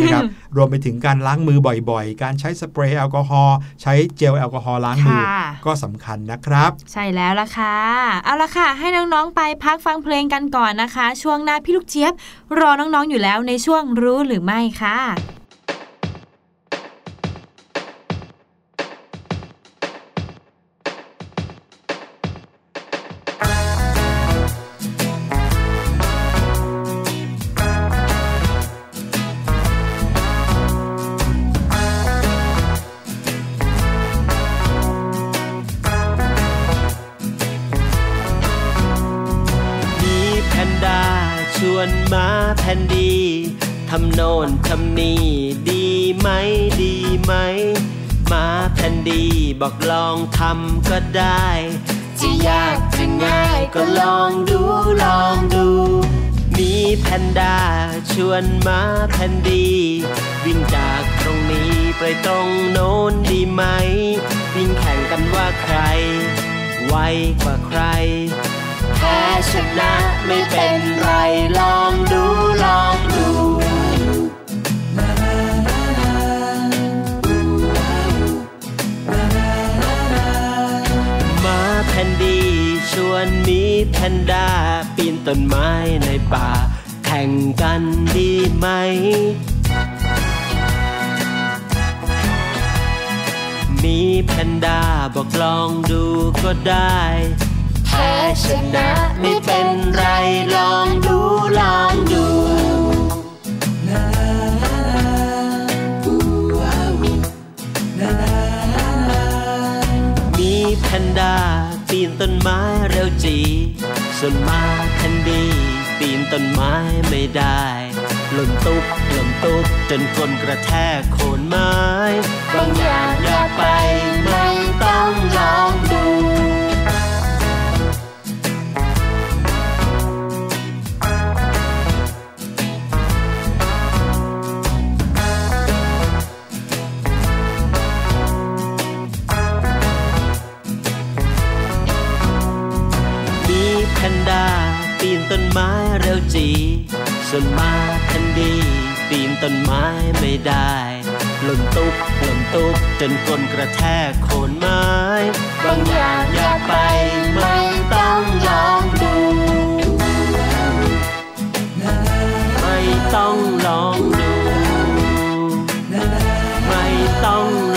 นะครับรวมไปถึงการล้างมือบ่อยๆ การใช้สเปรย์แอลกอฮอล์ใช้เจลแอลกอฮอล์ล้างมือค่ะก็สำคัญนะครับ ใช่แล้วล่ะค่ะเอาละค่ะ ให้น้องๆไปพักฟังเพลงกันก่อนนะคะ ช่วงหน้าพี่ลูกเจี๊ยบ รอน้องๆอยู่แล้วในช่วงรู้หรือไม่ค่ะ ไหม วิ่งแข่งกันว่าใคร ไวกว่าใคร แพ้ชนะไม่เป็นไรลองดูลองดูมาแผ่นดีชวนมีแพนด้าปีนต้นไม้ในป่า แข่งกันดีไหม แพนด้าบอกลองดูก็ได้ แพ้ชนะไม่เป็นไรลองดูลองดูมีแพนด้าต้นไม้เร็วจี ส่วนมาแคนดี้ปีนต้นไม้ไม่ได้หล่นตุ๊บหล่นตุ๊บจนก้นกระแทกโคนไม้ บางอย่างอย่าไปไม่ต้องลองดู มีแพนด้าปีนต้นไม้เร็วจี ส่วนมาแคนดีปีนต้นไม้ไม่ได้ หล่นตุ๊บหล่นตุ๊บจนก้นกระแทกโคนไม้ บางอย่างอยากไปไม่ต้องลองดู ไม่ต้องลองดู ไม่ต้อง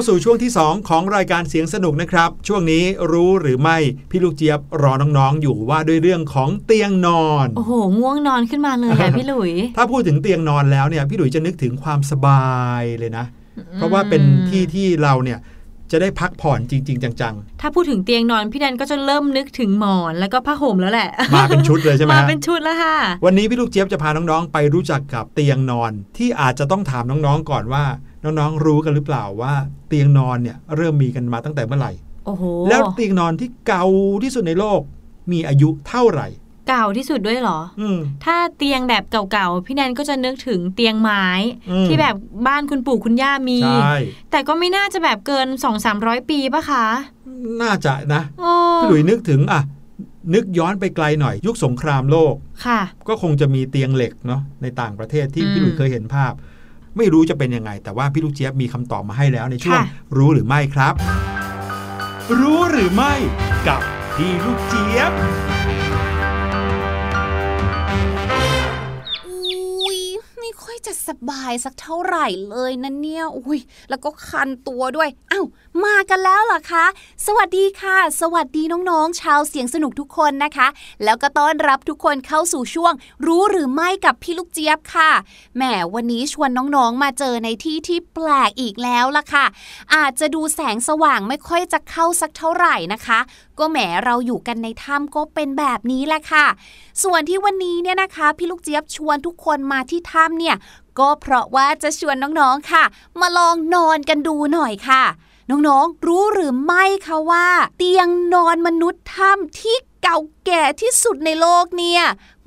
าสู่ช่วงที่ 2 ของรายการเสียงสนุกนะครับ ช่วงนี้รู้หรือไม่ พี่ลูกเจี๊ยบรอน้องๆ อยู่ว่าด้วยเรื่องของเตียงนอน โอ้โห ง่วงนอนขึ้นมาเลยอะพี่หลุย ถ้าพูดถึงเตียงนอนแล้วเนี่ยพี่หลุยจะนึกถึงความสบายเลยนะ เพราะว่าเป็นที่ที่เราเนี่ยจะได้พักผ่อนจริง ๆ จังถ้าพูดถึงเตียงนอนพี่แดนก็จะเริ่มนึกถึงหมอนแล้วก็ผ้าห่มแล้วแหละๆมาเป็นชุดเลยใช่ไหมมาฮะเป็นชุดแล้วค่ะ วันนี้พี่ลูกเจี๊ยบจะพาน้องๆ ไปรู้จักกับเตียงนอนที่อาจจะต้องถามน้องๆ ก่อนว่า น้องๆรู้กันหรือเปล่าว่า เตียงนอนเนี่ยเริ่มมีกันมาตั้งแต่เมื่อไหร่โอ้โหแล้วเตียงนอนที่เก่าที่สุดในโลก มีอายุเท่าไหร่ เก่าที่สุดด้วยเหรออืมถ้าเตียงแบบเก่าๆพี่แนนก็จะนึกถึงเตียงไม้อืมที่แบบบ้านคุณปู่คุณย่ามีใช่แต่ก็ไม่น่าจะแบบเกิน2 3 0 0ปีปะคะ น่าจะนะโอ้พี่หลุยนึกถึงอะนึกย้อนไปไกลหน่อยยุคสงครามโลก ค่ะ ก็คงจะมีเตียงเหล็กเนาะในต่างประเทศที่อืมพี่หลุยเคยเห็นภาพ ไม่รู้จะเป็นยังไง แต่ว่าพี่ลูกเจี๊ยบมีคำตอบมาให้แล้วในช่วงค่ะรู้หรือไม่ครับ รู้หรือไม่กับพี่ลูกเจี๊ยบ จะสบายสักเท่าไหร่เลยนะเนี่ย อุ้ย แล้วก็คันตัวด้วย อ้าว มากันแล้วเหรอคะ สวัสดีค่ะ สวัสดีน้องๆ ชาวเสียงสนุกทุกคนนะคะ แล้วก็ต้อนรับทุกคนเข้าสู่ช่วง รู้หรือไม่กับพี่ลูกเจี๊ยบค่ะ แหม วันนี้ชวนน้องๆ มาเจอในที่ที่แปลกอีกแล้วล่ะค่ะ อาจจะดูแสงสว่างไม่ค่อยจะเข้าสักเท่าไหร่นะคะ ก็แหมเราอยู่กันในถ้ำก็เป็นแบบนี้แหละค่ะ ส่วนที่วันนี้เนี่ยนะคะ พี่ลูกเจี๊ยบชวนทุกคนมาที่ถ้ำเนี่ย ก็เพราะว่าจะชวนน้องๆค่ะ มาลองนอนกันดูหน่อยค่ะ น้องๆ รู้หรือไม่คะว่า เตียงนอนมนุษย์ถ้ำที่เก่าแก่ที่สุดในโลกเนี่ย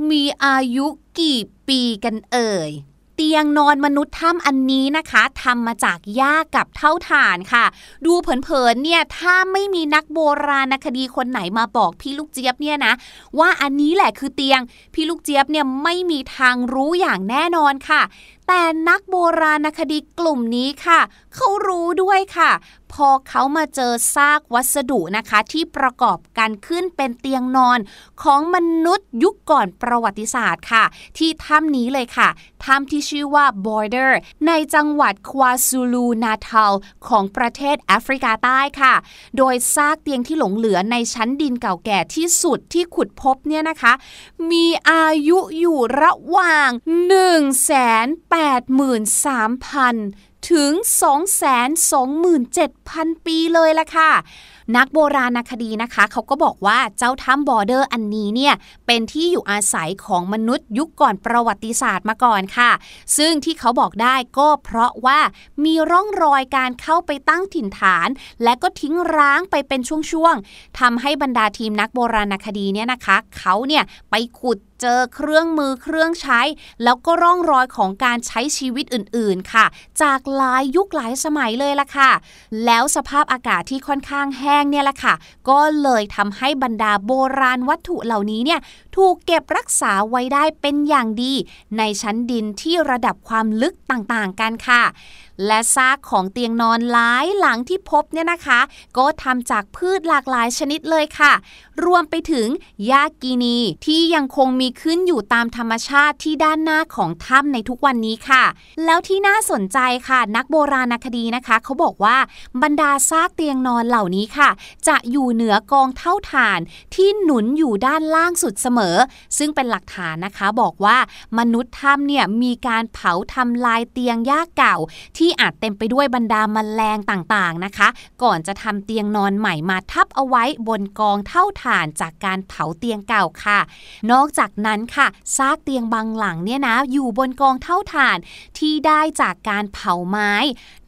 มีอายุกี่ปีกันเอ่ย เตียงนอนมนุษย์ถ้ำอันนี้นะคะทำมาจากหญ้ากับเท่าถ่านค่ะ ดูเผินๆเนี่ยถ้าไม่มีนักโบราณคดีคนไหนมาบอกพี่ลูกเจี๊ยบเนี่ยนะ ว่าอันนี้แหละคือเตียง พี่ลูกเจี๊ยบเนี่ยไม่มีทางรู้อย่างแน่นอนค่ะแต่นักโบราณคดีกลุ่มนี้ค่ะ เขารู้ด้วยค่ะ พอเขามาเจอซากวัสดุนะคะที่ประกอบกันขึ้นเป็นเตียงนอนของมนุษย์ยุคก่อนประวัติศาสตร์ค่ะ ที่ถ้ำนี้เลยค่ะถ้ำที่ชื่อว่า Border ในจังหวัดควาซูลูนาทัลของประเทศแอฟริกาใต้ค่ะ โดยซากเตียงที่หลงเหลือในชั้นดินเก่าแก่ที่สุดที่ขุดพบเนี่ยนะคะ มีอายุอยู่ระหว่าง 183,000 ถึง 227,000 ปีเลยล่ะค่ะ นักโบราณคดีนะคะ เขาก็บอกว่าเจ้าถ้ำบอร์เดอร์อันนี้เนี่ย เป็นที่อยู่อาศัยของมนุษย์ยุคก่อนประวัติศาสตร์มาก่อนค่ะ ซึ่งที่เขาบอกได้ก็เพราะว่ามีร่องรอยการเข้าไปตั้งถิ่นฐาน และก็ทิ้งร้างไปเป็นช่วงๆทำให้บรรดาทีมนักโบราณคดีเนี่ยนะคะ เขาเนี่ยไปขุด เจอเครื่องมือเครื่องใช้ แล้วก็ร่องรอยของการใช้ชีวิตอื่นๆค่ะ จากหลายยุคหลายสมัยเลยล่ะค่ะ แล้วสภาพอากาศที่ค่อนข้างแห้งเนี่ยแหละค่ะ ก็เลยทำให้บรรดาโบราณวัตถุเหล่านี้เนี่ยถูกเก็บรักษาไว้ได้เป็นอย่างดี ในชั้นดินที่ระดับความลึกต่างๆกันค่ะ และซากของเตียงนอนหลายหลังที่พบเนี่ยนะคะ ก็ทำจากพืชหลากหลายชนิดเลยค่ะ รวมไปถึงหญ้ากีนีที่ยังคงมีขึ้นอยู่ตามธรรมชาติที่ด้านหน้าของถ้ำในทุกวันนี้ค่ะ แล้วที่น่าสนใจค่ะ นักโบราณคดีนะคะ เขาบอกว่าบรรดาซากเตียงนอนเหล่านี้ค่ะ จะอยู่เหนือกองเท่าฐานที่หนุนอยู่ด้านล่างสุดเสมอ ซึ่งเป็นหลักฐานนะคะ บอกว่ามนุษย์ถ้ำเนี่ยมีการเผาทำลายเตียงหญ้าเก่าที่ที่อาจเต็มไปด้วยบรรดาแมลงต่างๆนะคะ ก่อนจะทำเตียงนอนใหม่มาทับเอาไว้บนกองเท่าฐานจากการเผาเตียงเก่าค่ะ นอกจากนั้นค่ะซากเตียงบางหลังเนี่ยนะอยู่บนกองเท่าฐานที่ได้จากการเผาไม้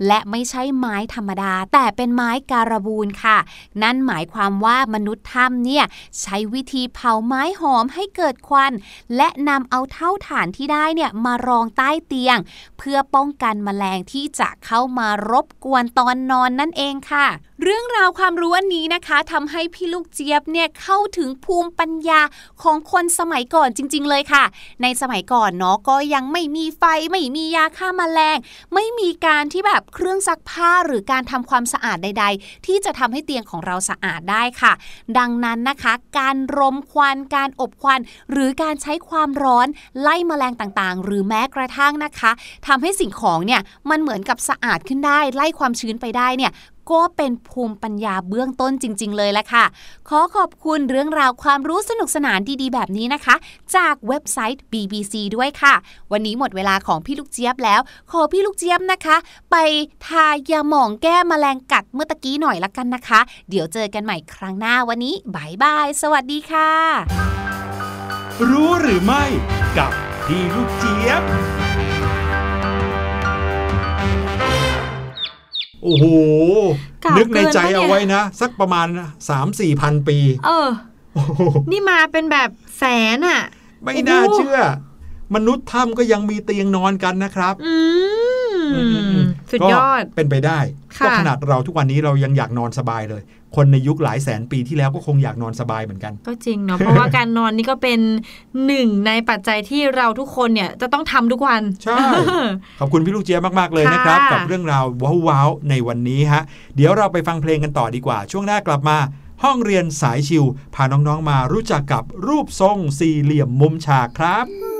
และไม่ใช่ไม้ธรรมดา แต่เป็นไม้การบูนค่ะ นั่นหมายความว่ามนุษย์ถ้ำเนี่ยใช้วิธีเผาไม้หอมให้เกิดควัน และนำเอาเท่าฐานที่ได้เนี่ยมารองใต้เตียง เพื่อป้องกันแมลงที่จะเข้ามารบกวนตอนนอนนั่นเองค่ะเรื่องราวความรู้อันนี้นะคะทำให้พี่ลูกเจี๊ยบเนี่ยเข้าถึงภูมิปัญญาของคนสมัยก่อนจริง ๆ เลยค่ะ ในสมัยก่อนเนาะก็ยังไม่มีไฟไม่มียาฆ่ามาแมลง ไม่มีการที่แบบเครื่องซักผ้าหรือการทำความสะอาดใด ๆ ที่จะทำให้เตียงของเราสะอาดได้ค่ะ ดังนั้นนะคะ การรมควันการอบควัน หรือการใช้ความร้อนไล่แมลงต่างๆ หรือแม้กระทั่งนะคะทำให้สิ่งของเนี่ยมันเหมือนกับสะอาดขึ้นได้ไล่ความชื้นไปได้เนี่ย ก็เป็นภูมิปัญญาเบื้องต้นจริง ๆ เลยแหละค่ะ ขอขอบคุณเรื่องราวความรู้สนุกสนานดีๆ แบบนี้นะคะ จากเว็บไซต์ BBC ด้วยค่ะ วันนี้หมดเวลาของพี่ลูกเจี๊ยบแล้ว ขอพี่ลูกเจี๊ยบนะคะ ไปทายาหมองแก้มแมลงกัดเมื่อตะกี้หน่อยละกันนะคะ เดี๋ยวเจอกันใหม่ครั้งหน้าวันนี้บายบาย สวัสดีค่ะ รู้หรือไม่กับพี่ลูกเจี๊ยบ โอ้โหเก่านึกในใจเกินปะเนี่ยเอาไว้นะ สักประมาณ3 4พันปี เออโอ้โหนี่มาเป็นแบบแสนอะไม่น่าโอ้โหเชื่อ มนุษย์ถ้ำก็ยังมีเตียงนอนกันนะครับ อืม สุดยอดก็เป็นไปได้ค่ะก็ขนาดเราทุกวันนี้เรายังอยากนอนสบายเลย คนในยุคหลายแสนปีที่แล้วก็คงอยากนอนสบายเหมือนกัน ก็จริงเนาะเพราะว่าการนอนนี่ก็เป็นหนึ่งในปัจจัยที่เราทุกคนเนี่ยจะต้องทำทุกวันใช่ขอบคุณพี่ลูกเจี๊ยบมากๆเลยนะครับค่ะกับเรื่องราวว้าวๆในวันนี้ฮะเดี๋ยวเราไปฟังเพลงกันต่อดีกว่า ช่วงหน้ากลับมาห้องเรียนสายชิวพาน้องๆมารู้จักกับรูปทรงสี่เหลี่ยมมุมฉากครับ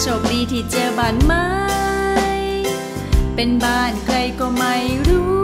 โชคดีที่เจอบ้านไม้ เป็นบ้านใครก็ไม่รู้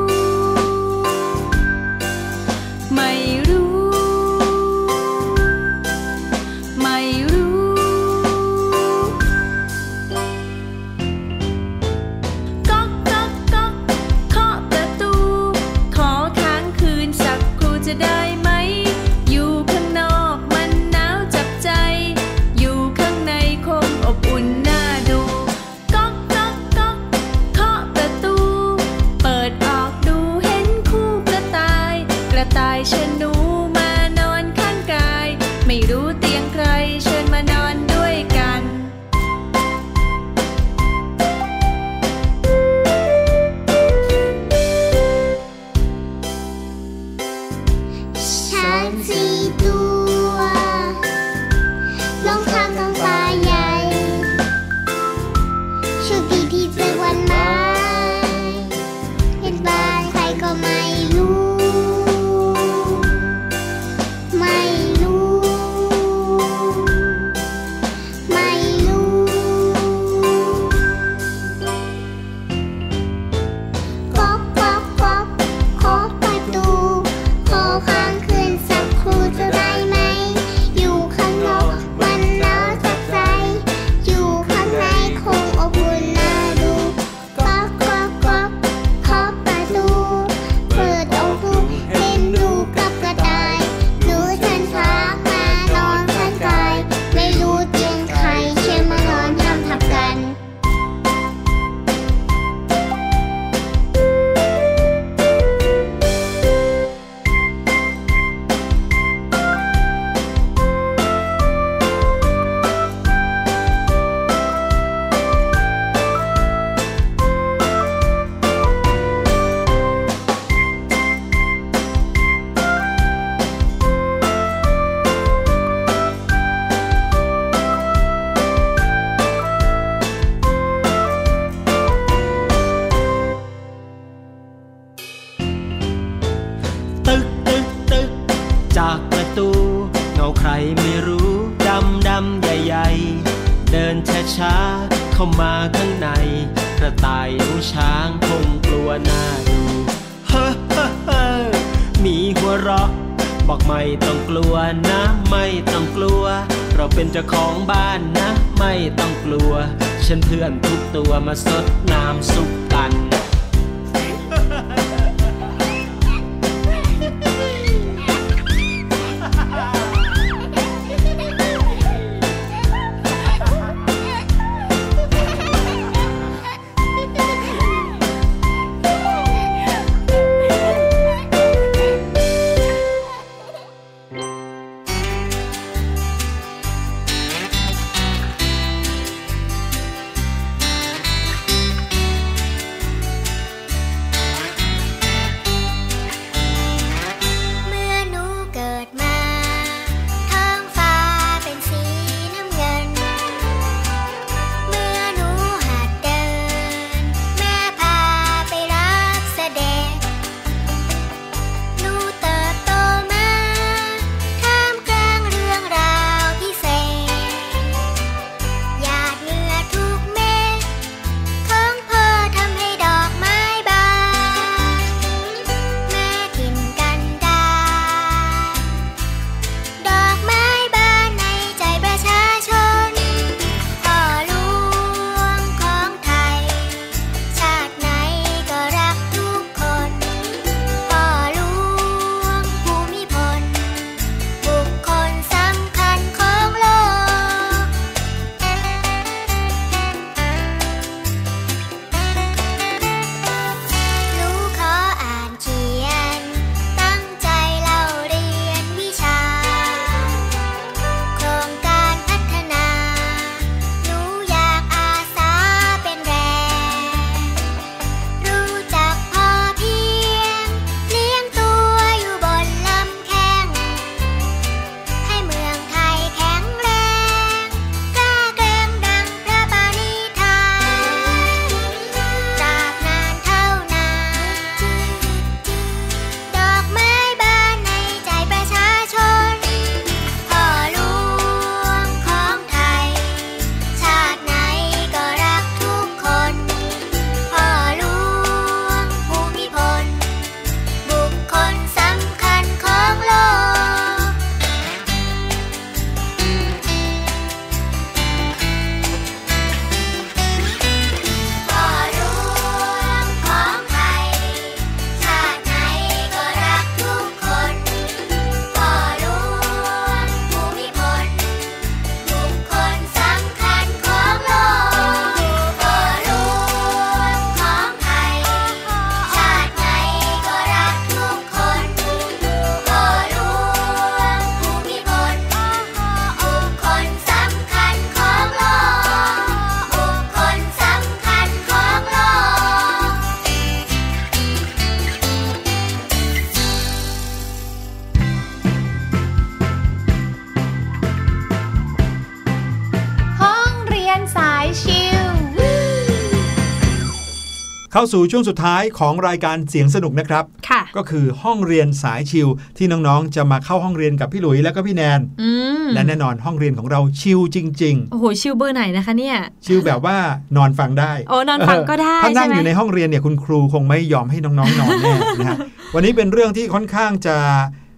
าสู่ช่วงสุดท้ายของรายการเสียงสนุกนะครับค่ะก็คือห้องเรียนสายชิลที่น้องๆ จะมาเข้าห้องเรียนกับพี่หลุยและก็พี่แนนอืมและแน่นอนห้องเรียนของเราชิลจริงโอ้โหชิลเบอร์ไหนนะคะเนี่ยๆชิลแบบว่านอนฟังได้โอ้นอนฟังก็ได้ถ้านั่งใช่ไหมอยู่ในห้องเรียนเนี่ยคุณครูคงไม่ยอมให้น้องๆนอนแน่นะฮะวันนี้เป็นเรื่องที่ค่อนข้างจะ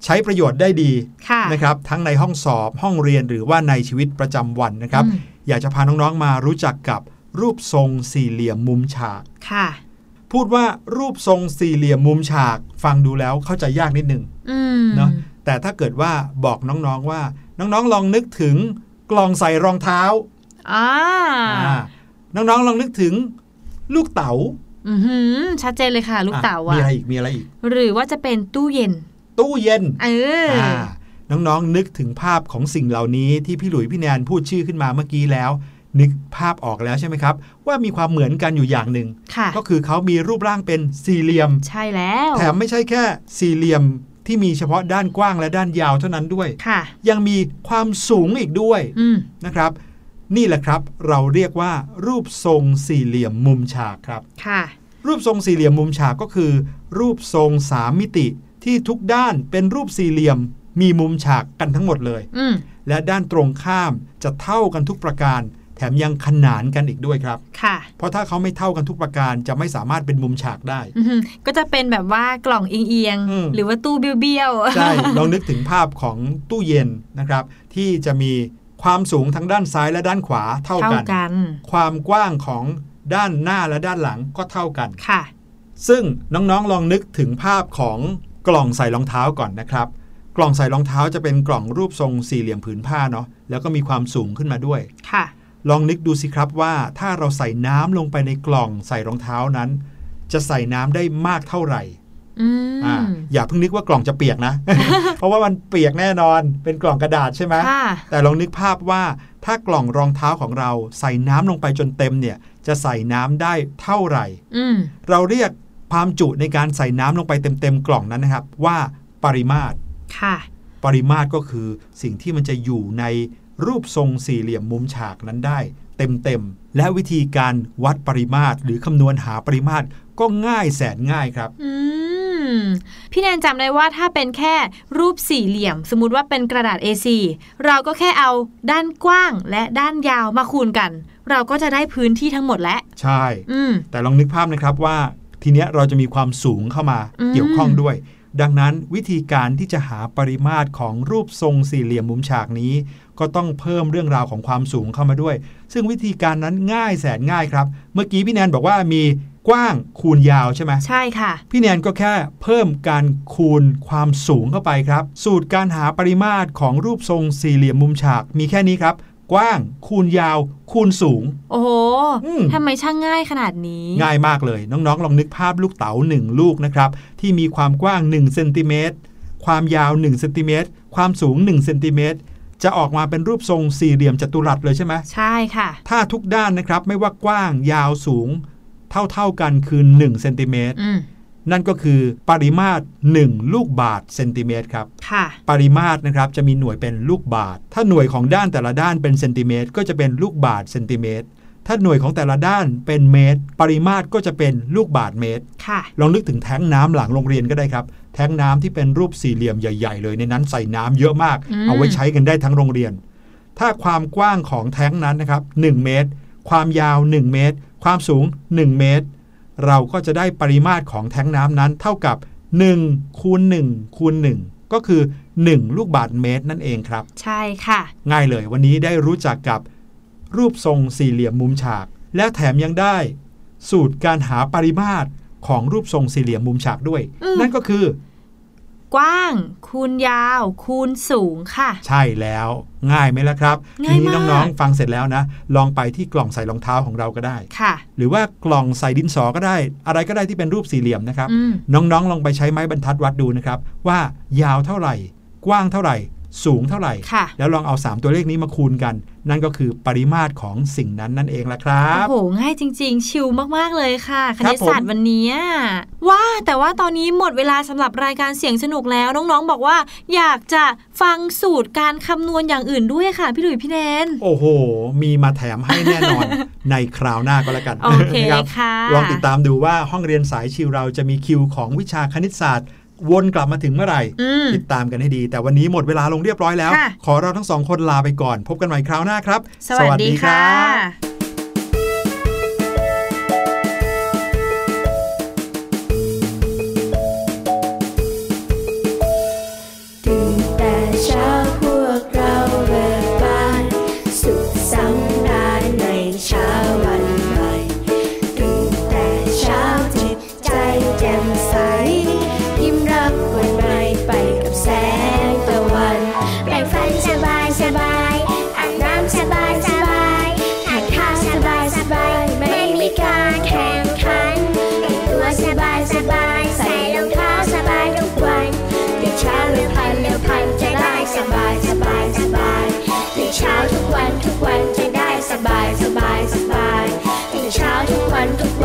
ใช้ประโยชน์ได้ดีค่ะนะครับทั้งในห้องสอบห้องเรียนหรือว่าในชีวิตประจำวันนะครับอืมอยากจะพาน้องๆมารู้จักกับรูปทรงสี่เหลี่ยมมุมฉากค่ะ พูดว่ารูปทรงสี่เหลี่ยมมุมฉาก ฟังดูแล้วเข้าใจยากนิดนึงอืมเนาะแต่ถ้าเกิดว่าบอกน้องๆว่า น้องๆลองนึกถึงกล่องใส่รองเท้าอ่าอ่าน้องๆลองนึกถึงลูกเต๋าอือหือชัดเจนเลยค่ะ ลูกเต๋ามีอะอะไรอีกมีอะไรอีก หรือว่าจะเป็นตู้เย็น ตู้เย็นเออออ่าน้องๆนึกถึงภาพของสิ่งเหล่านี้ที่พี่หลุยพี่แนนพูดชื่อขึ้นมาเมื่อกี้แล้ว นึกภาพออกแล้วใช่ไหมครับ ว่ามีความเหมือนกันอยู่อย่างหนึ่งค่ะก็คือเขามีรูปร่างเป็นสี่เหลี่ยม ใช่แล้ว แถมไม่ใช่แค่สี่เหลี่ยมที่มีเฉพาะด้านกว้างและด้านยาวเท่านั้นด้วยค่ะยังมีความสูงอีกด้วยอืมนะครับ นี่แหละครับ เราเรียกว่า รูปทรงสี่เหลี่ยมมุมฉากครับค่ะ รูปทรงสี่เหลี่ยมมุมฉากก็คือ รูปทรงสามมิติที่ทุกด้านเป็นรูปสี่เหลี่ยมมีมุมฉากกันทั้งหมดเลยอืมและด้านตรงข้ามจะเท่ากันทุกประการแถ มยังขนานกันอีกด้วยครับค่ะ เพราะถ้าเขาไม่เท่ากันทุกประการจะไม่สามารถเป็นมุมฉากได้อือหือก็จะเป็นแบบว่ากล่องเอียงอืมๆหรือว่าตู้เบี้ยวๆใช่ลองนึกถึงภาพของตู้เย็นนะครับ ที่จะมีความสูงทั้งด้านซ้ายและด้านขวาเท่าเท่ากันกัน ความกว้างของด้านหน้าและด้านหลังก็เท่ากันค่ะ ซึ่งน้องๆลองนึกถึงภาพของกล่องใส่รองเท้าก่อนนะครับ กล่องใส่รองเท้าจะเป็นกล่องรูปทรงสี่เหลี่ยมผืนผ้าเนาะแล้วก็มีความสูงขึ้นมาด้วยค่ะ ลองนึกดูสิครับว่าถ้าเราใส่น้ำลงไปในกล่องใส่รองเท้านั้น จะใส่น้ำได้มากเท่าไหร่อืมอ่าอย่าเพิ่งนึกว่ากล่องจะเปียกนะ เพราะว่ามันเปียกแน่นอนเป็นกล่องกระดาษใช่ไหมค่ะแต่ลองนึกภาพว่าถ้ากล่องรองเท้าของเราใส่น้ำลงไปจนเต็มเนี่ย จะใส่น้ำได้เท่าไหร่อืมเราเรียกความจุในการใส่น้ำลงไปเต็มๆกล่องนั้นนะครับ ว่าปริมาตรค่ะ ปริมาตรก็คือสิ่งที่มันจะอยู่ใน รูปทรงสี่เหลี่ยมมุมฉากนั้นได้ เต็มๆ และวิธีการวัดปริมาตรหรือคำนวณหาปริมาตรก็ง่ายแสนง่ายครับอืมพี่แนนจำได้ว่าถ้าเป็นแค่รูปสี่เหลี่ยม สมมติว่าเป็นกระดาษ A4 เราก็แค่เอาด้านกว้างและด้านยาวมาคูณกัน เราก็จะได้พื้นที่ทั้งหมดแล้ว ใช่อืมแต่ลองนึกภาพนะครับว่า ทีเนี้ยเราจะมีความสูงเข้ามาอืมเกี่ยวข้องด้วย ดังนั้นวิธีการที่จะหาปริมาตรของรูปทรงสี่เหลี่ยมมุมฉากนี้ ก็ต้องเพิ่มเรื่องราวของความสูงเข้ามาด้วย ซึ่งวิธีการนั้นง่ายแสนง่ายครับ เมื่อกี้พี่แนนบอกว่ามีกว้างคูณยาวใช่ไหมใช่ค่ะ พี่แนนก็แค่เพิ่มการคูณความสูงเข้าไปครับ สูตรการหาปริมาตรของรูปทรงสี่เหลี่ยมมุมฉากมีแค่นี้ครับ กว้าง คูณยาว คูณสูง โอ้โหอืมทำไมช่างง่ายขนาดนี้ ง่ายมากเลย น้องๆ ลองนึกภาพลูกเต๋า1ลูกนะครับ ที่มีความกว้าง1เซนติเมตรความยาว1เซนติเมตรความสูง1เซนติเมตรจะออกมาเป็นรูปทรงสี่เหลี่ยมจัตุรัสเลยใช่ไหมใช่ค่ะ ถ้าทุกด้านนะครับไม่ว่ากว้างยาวสูง เท่าๆกันคือ1เซนติเมตรอืม นั่นก็คือปริมาตร 1 ลูกบาทเซนติเมตรครับค่ะปริมาตรนะครับจะมีหน่วยเป็นลูกบาท ถ้าหน่วยของด้านแต่ละด้านเป็นเซนติเมตรก็จะเป็นลูกบาทเซนติเมตร ถ้าหน่วยของแต่ละด้านเป็นเมตร ปริมาตรก็จะเป็นลูกบาทเมตรค่ะลองนึกถึงแท้งน้ำหลังโรงเรียนก็ได้ครับ แท้งน้ำที่เป็นรูปสี่เหลี่ยมใหญ่ ๆ เลยในนั้นใส่น้ำเยอะมากอืมเอาไว้ใช้กันได้ทั้งโรงเรียน ถ้าความกว้างของแท้งนั้นนะครับ1เมตร ความยาว 1 เมตร ความสูง 1 เมตร เราก็จะได้ปริมาตรของแท้งน้ำนั้นเท่ากับ1คูณ1คูณ1ก็คือ 1 ลูกบาทเมตรนั่นเองครับ ใช่ค่ะ ง่ายเลยวันนี้ได้รู้จักกับ รูปทรงสี่เหลี่ยมมุมฉาก และแถมยังได้ สูตรการหาปริมาตรของรูปทรงสี่เหลี่ยมมุมฉากด้วยอืมนั่นก็คือ กว้าง คูณยาว คูณสูงค่ะ ใช่แล้วง่ายไหมล่ะครับง่ายทีนี้มากน้องๆฟังเสร็จแล้วนะ ลองไปที่กล่องใส่รองเท้าของเราก็ได้ค่ะ หรือว่ากล่องใส่ดินสอก็ได้ อะไรก็ได้ที่เป็นรูปสี่เหลี่ยมนะครับอืมน้องๆ ลองไปใช้ไม้บรรทัดวัดดูนะครับ ว่ายาวเท่าไหร่ กว้างเท่าไหร่ สูงเท่าไหร่ค่ะแล้วลองเอา 3 ตัวเลขนี้มาคูณกัน นั่นก็คือปริมาตรของสิ่งนั้นนั่นเองละครับ โอ้โห ง่ายจริง ๆ ชิลมาก ๆ เลยค่ะคครับณิตศาสตร์วันนี้ว่าแต่ว่าตอนนี้หมดเวลาสำหรับรายการเสียงสนุกแล้ว น้อง ๆ บอกว่า อยากจะฟังสูตรการคำนวณอย่างอื่นด้วยค่ะ พี่หลุยส์พี่แนน โอ้โห มีมาแถมให้แน่นอนในคราวหน้าก็แล้วกันโอเคนะครับค่ะลองติดตามดูว่าห้องเรียนสายชิวเราจะมีคิวของวิชาคณิตศาสตร์ วนกลับมาถึงเมื่อไหร่อืมติดตามกันให้ดี แต่วันนี้หมดเวลาลงเรียบร้อยแล้วค่ะขอเราทั้งสองคนลาไปก่อน พบกันใหม่คราวหน้าครับ สวัสดีค่ะ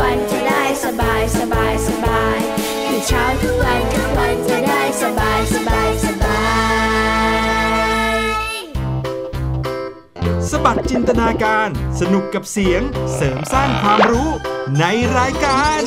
วันจะได้สบายสบายสบายตื่นเช้าทุกวันทุกวันจะได้สบายสบายสบายสบัดจินตนาการสนุกกับเสียงเสริมสร้างความรู้ในรายการ